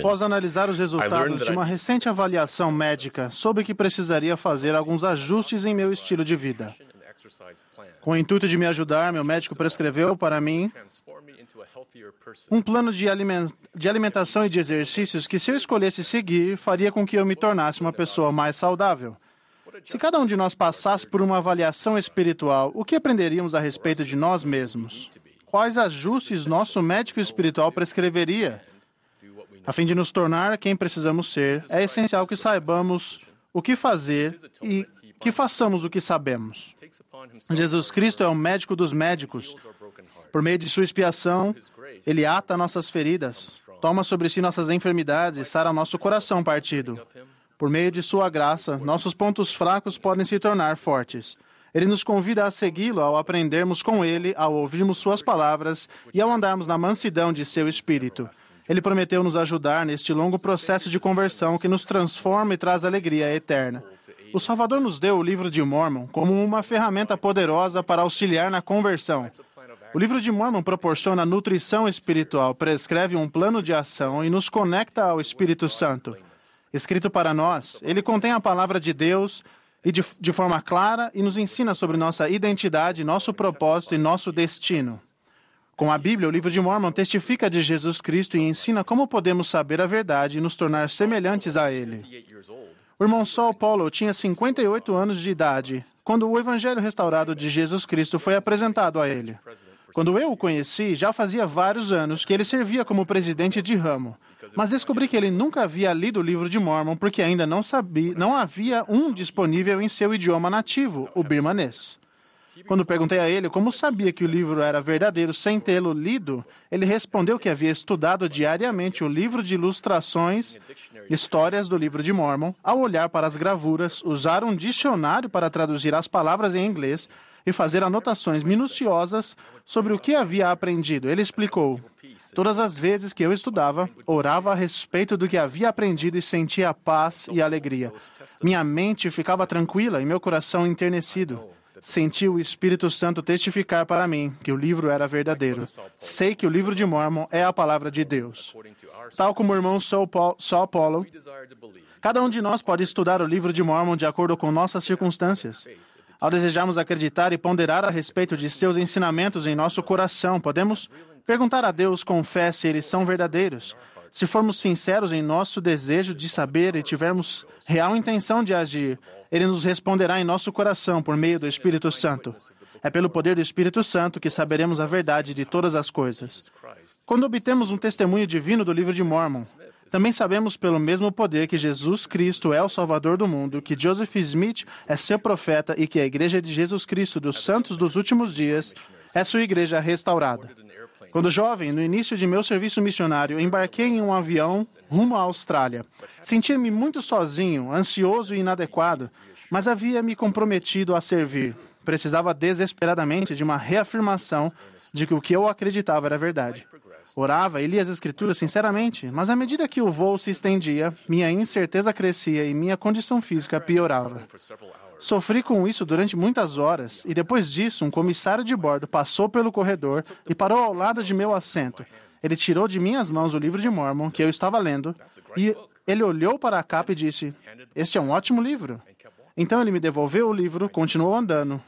Após analisar os resultados de uma recente avaliação médica, soube que precisaria fazer alguns ajustes em meu estilo de vida. Com o intuito de me ajudar, meu médico prescreveu para mim um plano de alimentação e de exercícios que, se eu escolhesse seguir, faria com que eu me tornasse uma pessoa mais saudável. Se cada um de nós passasse por uma avaliação espiritual, o que aprenderíamos a respeito de nós mesmos? Quais ajustes nosso médico espiritual prescreveria? A fim de nos tornar quem precisamos ser, é essencial que saibamos o que fazer e que façamos o que sabemos. Jesus Cristo é o médico dos médicos. Por meio de sua expiação, ele ata nossas feridas, toma sobre si nossas enfermidades e sara nosso coração partido. Por meio de sua graça, nossos pontos fracos podem se tornar fortes. Ele nos convida a segui-lo ao aprendermos com ele, ao ouvirmos suas palavras e ao andarmos na mansidão de seu espírito. Ele prometeu nos ajudar neste longo processo de conversão que nos transforma e traz alegria eterna. O Salvador nos deu o livro de Mormon como uma ferramenta poderosa para auxiliar na conversão. O livro de Mormon proporciona nutrição espiritual, prescreve um plano de ação e nos conecta ao Espírito Santo. Escrito para nós, ele contém a palavra de Deus e de, de forma clara e nos ensina sobre nossa identidade, nosso propósito e nosso destino. Com a Bíblia, o livro de Mormon testifica de Jesus Cristo e ensina como podemos saber a verdade e nos tornar semelhantes a Ele. O irmão Saul Paulo tinha 58 anos de idade quando o Evangelho restaurado de Jesus Cristo foi apresentado a ele. Quando eu o conheci, já fazia vários anos que ele servia como presidente de ramo, mas descobri que ele nunca havia lido o livro de Mormon porque ainda não sabia, não havia um disponível em seu idioma nativo, o birmanês. Quando perguntei a ele como sabia que o livro era verdadeiro sem tê-lo lido, ele respondeu que havia estudado diariamente o livro de ilustrações, histórias do livro de Mormon, ao olhar para as gravuras, usar um dicionário para traduzir as palavras em inglês e fazer anotações minuciosas sobre o que havia aprendido. Ele explicou: Todas as vezes que eu estudava, orava a respeito do que havia aprendido e sentia paz e alegria. Minha mente ficava tranquila e meu coração enternecido. Senti o Espírito Santo testificar para mim que o livro era verdadeiro. Sei que o livro de Mormon é a palavra de Deus. Tal como o irmão Saul Saul Paulo, cada um de nós pode estudar o livro de Mormon de acordo com nossas circunstâncias. Ao desejarmos acreditar e ponderar a respeito de seus ensinamentos em nosso coração, podemos perguntar a Deus com fé se eles são verdadeiros. Se formos sinceros em nosso desejo de saber e tivermos real intenção de agir, ele nos responderá em nosso coração por meio do Espírito Santo. É pelo poder do Espírito Santo que saberemos a verdade de todas as coisas. Quando obtemos um testemunho divino do livro de Mormon, também sabemos pelo mesmo poder que Jesus Cristo é o Salvador do mundo, que Joseph Smith é seu profeta e que a Igreja de Jesus Cristo dos Santos dos Últimos Dias é sua igreja restaurada. Quando jovem, no início de meu serviço missionário, embarquei em um avião rumo à Austrália. Sentia-me muito sozinho, ansioso e inadequado, mas havia me comprometido a servir. Precisava desesperadamente de uma reafirmação de que o que eu acreditava era verdade. Orava e lia as Escrituras sinceramente, mas à medida que o voo se estendia, minha incerteza crescia e minha condição física piorava. Sofri com isso durante muitas horas, e depois disso, um comissário de bordo passou pelo corredor e parou ao lado de meu assento. Ele tirou de minhas mãos o livro de Mormon que eu estava lendo e ele olhou para a capa e disse: Este é um ótimo livro. Então ele me devolveu o livro, continuou andando.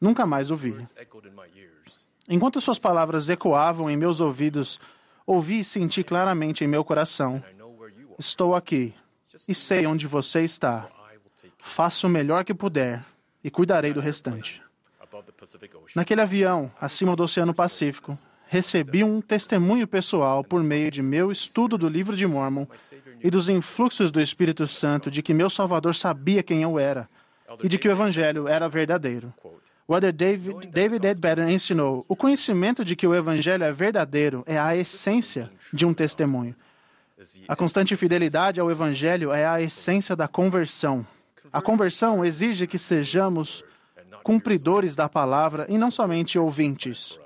Nunca mais o vi. echoed in my ears. Enquanto suas palavras ecoavam em meus ouvidos, ouvi e senti claramente em meu coração. Estou aqui e sei onde você está. Faça o melhor que puder e cuidarei do restante. Naquele avião, acima do Oceano Pacífico, recebi um testemunho pessoal por meio de meu estudo do livro de Mormon e dos influxos do Espírito Santo de que meu Salvador sabia quem eu era e de que o Evangelho era verdadeiro. O Elder David, David Edbaden ensinou: o conhecimento de que o Evangelho é verdadeiro é a essência de um testemunho. A constante fidelidade ao Evangelho é a essência da conversão. A conversão exige que sejamos cumpridores da palavra e não somente ouvintes.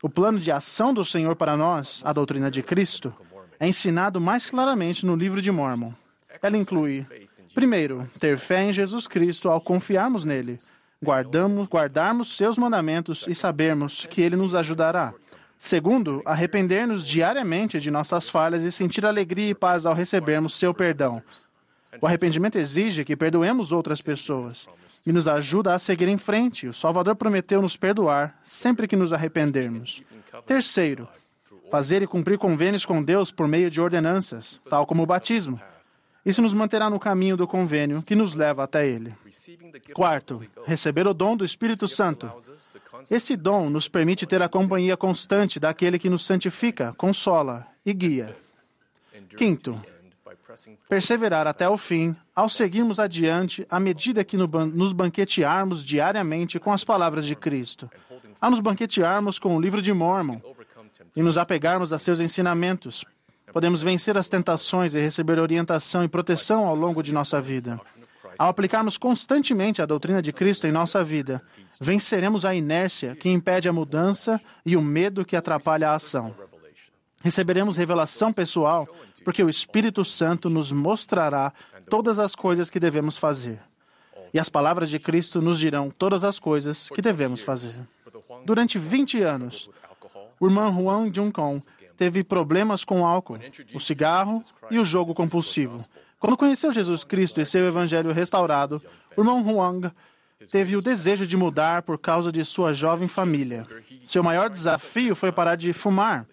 O plano de ação do Senhor para nós, a doutrina de Cristo, é ensinado mais claramente no livro de Mormon. Ela inclui, primeiro, ter fé em Jesus Cristo ao confiarmos nele, guardamos, guardarmos seus mandamentos e sabermos que ele nos ajudará. Segundo, arrepender-nos diariamente de nossas falhas e sentir alegria e paz ao recebermos seu perdão. O arrependimento exige que perdoemos outras pessoas e nos ajuda a seguir em frente. O Salvador prometeu nos perdoar sempre que nos arrependermos. Terceiro, fazer e cumprir convênios com Deus por meio de ordenanças, tal como o batismo. Isso nos manterá no caminho do convênio que nos leva até Ele. Quarto, receber o dom do Espírito Santo. Esse dom nos permite ter a companhia constante daquele que nos santifica, consola e guia. Quinto, perseverar até o fim, ao seguirmos adiante, à medida que nos banquetearmos diariamente com as palavras de Cristo, ao nos banquetearmos com o livro de Mormon e nos apegarmos a seus ensinamentos, podemos vencer as tentações e receber orientação e proteção ao longo de nossa vida. Ao aplicarmos constantemente a doutrina de Cristo em nossa vida, venceremos a inércia que impede a mudança e o medo que atrapalha a ação. Receberemos revelação pessoal, porque o Espírito Santo nos mostrará todas as coisas que devemos fazer. E as palavras de Cristo nos dirão todas as coisas que devemos fazer. Durante 20 anos, o irmão Juan Juncon teve problemas com o álcool, o cigarro e o jogo compulsivo. Quando conheceu Jesus Cristo e seu evangelho restaurado, o irmão Huang teve o desejo de mudar por causa de sua jovem família. Seu maior desafio foi parar de fumar.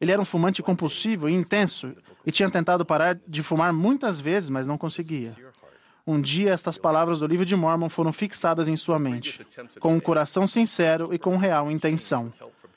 Ele era um fumante compulsivo e intenso e tinha tentado parar de fumar muitas vezes, mas não conseguia. Um dia, estas palavras do livro de Mormon foram fixadas em sua mente, com um coração sincero e com real intenção.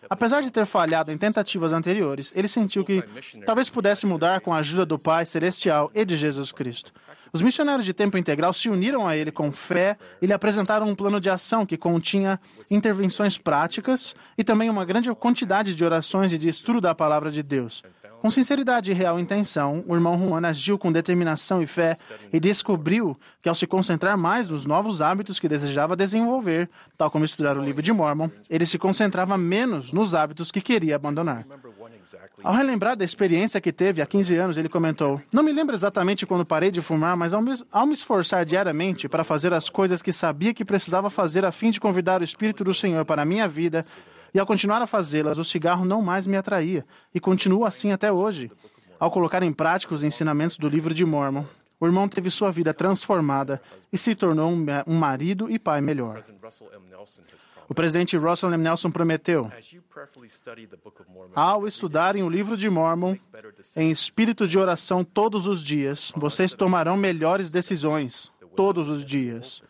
Apesar de ter falhado em tentativas anteriores, ele sentiu que talvez pudesse mudar com a ajuda do Pai Celestial e de Jesus Cristo. Os missionários de tempo integral se uniram a ele com fé e lhe apresentaram um plano de ação que continha intervenções práticas e também uma grande quantidade de orações e de estudo da palavra de Deus. Com sinceridade e real intenção, o irmão Juan agiu com determinação e fé e descobriu que, ao se concentrar mais nos novos hábitos que desejava desenvolver, tal como estudar o livro de Mormon, ele se concentrava menos nos hábitos que queria abandonar. Ao relembrar da experiência que teve há 15 anos, ele comentou: Não me lembro exatamente quando parei de fumar, mas ao me, ao me esforçar diariamente para fazer as coisas que sabia que precisava fazer a fim de convidar o Espírito do Senhor para a minha vida, e ao continuar a fazê-las, o cigarro não mais me atraía, e continua assim até hoje. Ao colocar em prática os ensinamentos do livro de Mormon, o irmão teve sua vida transformada e se tornou um marido e pai melhor. O presidente Russell M. Nelson prometeu: ao estudarem o livro de Mormon em espírito de oração todos os dias, vocês tomarão melhores decisões todos os dias.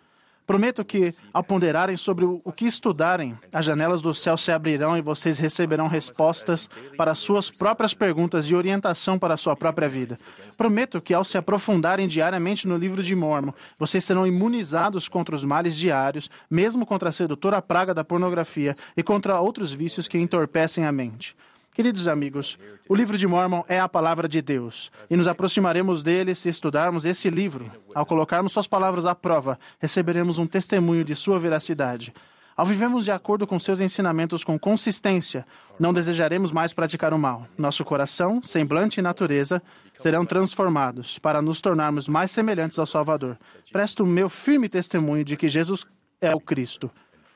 Prometo que, ao ponderarem sobre o que estudarem, as janelas do céu se abrirão e vocês receberão respostas para suas próprias perguntas e orientação para a sua própria vida. Prometo que, ao se aprofundarem diariamente no livro de Mormon, vocês serão imunizados contra os males diários, mesmo contra a sedutora praga da pornografia e contra outros vícios que entorpecem a mente. Queridos amigos, o livro de Mormon é a palavra de Deus e nos aproximaremos dele se estudarmos esse livro. Ao colocarmos suas palavras à prova, receberemos um testemunho de sua veracidade. Ao vivermos de acordo com seus ensinamentos com consistência, não desejaremos mais praticar o mal. Nosso coração, semblante e natureza serão transformados para nos tornarmos mais semelhantes ao Salvador. Presto o meu firme testemunho de que Jesus é o Cristo,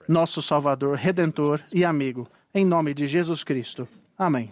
nosso Salvador, Redentor e amigo. Em nome de Jesus Cristo. Amém.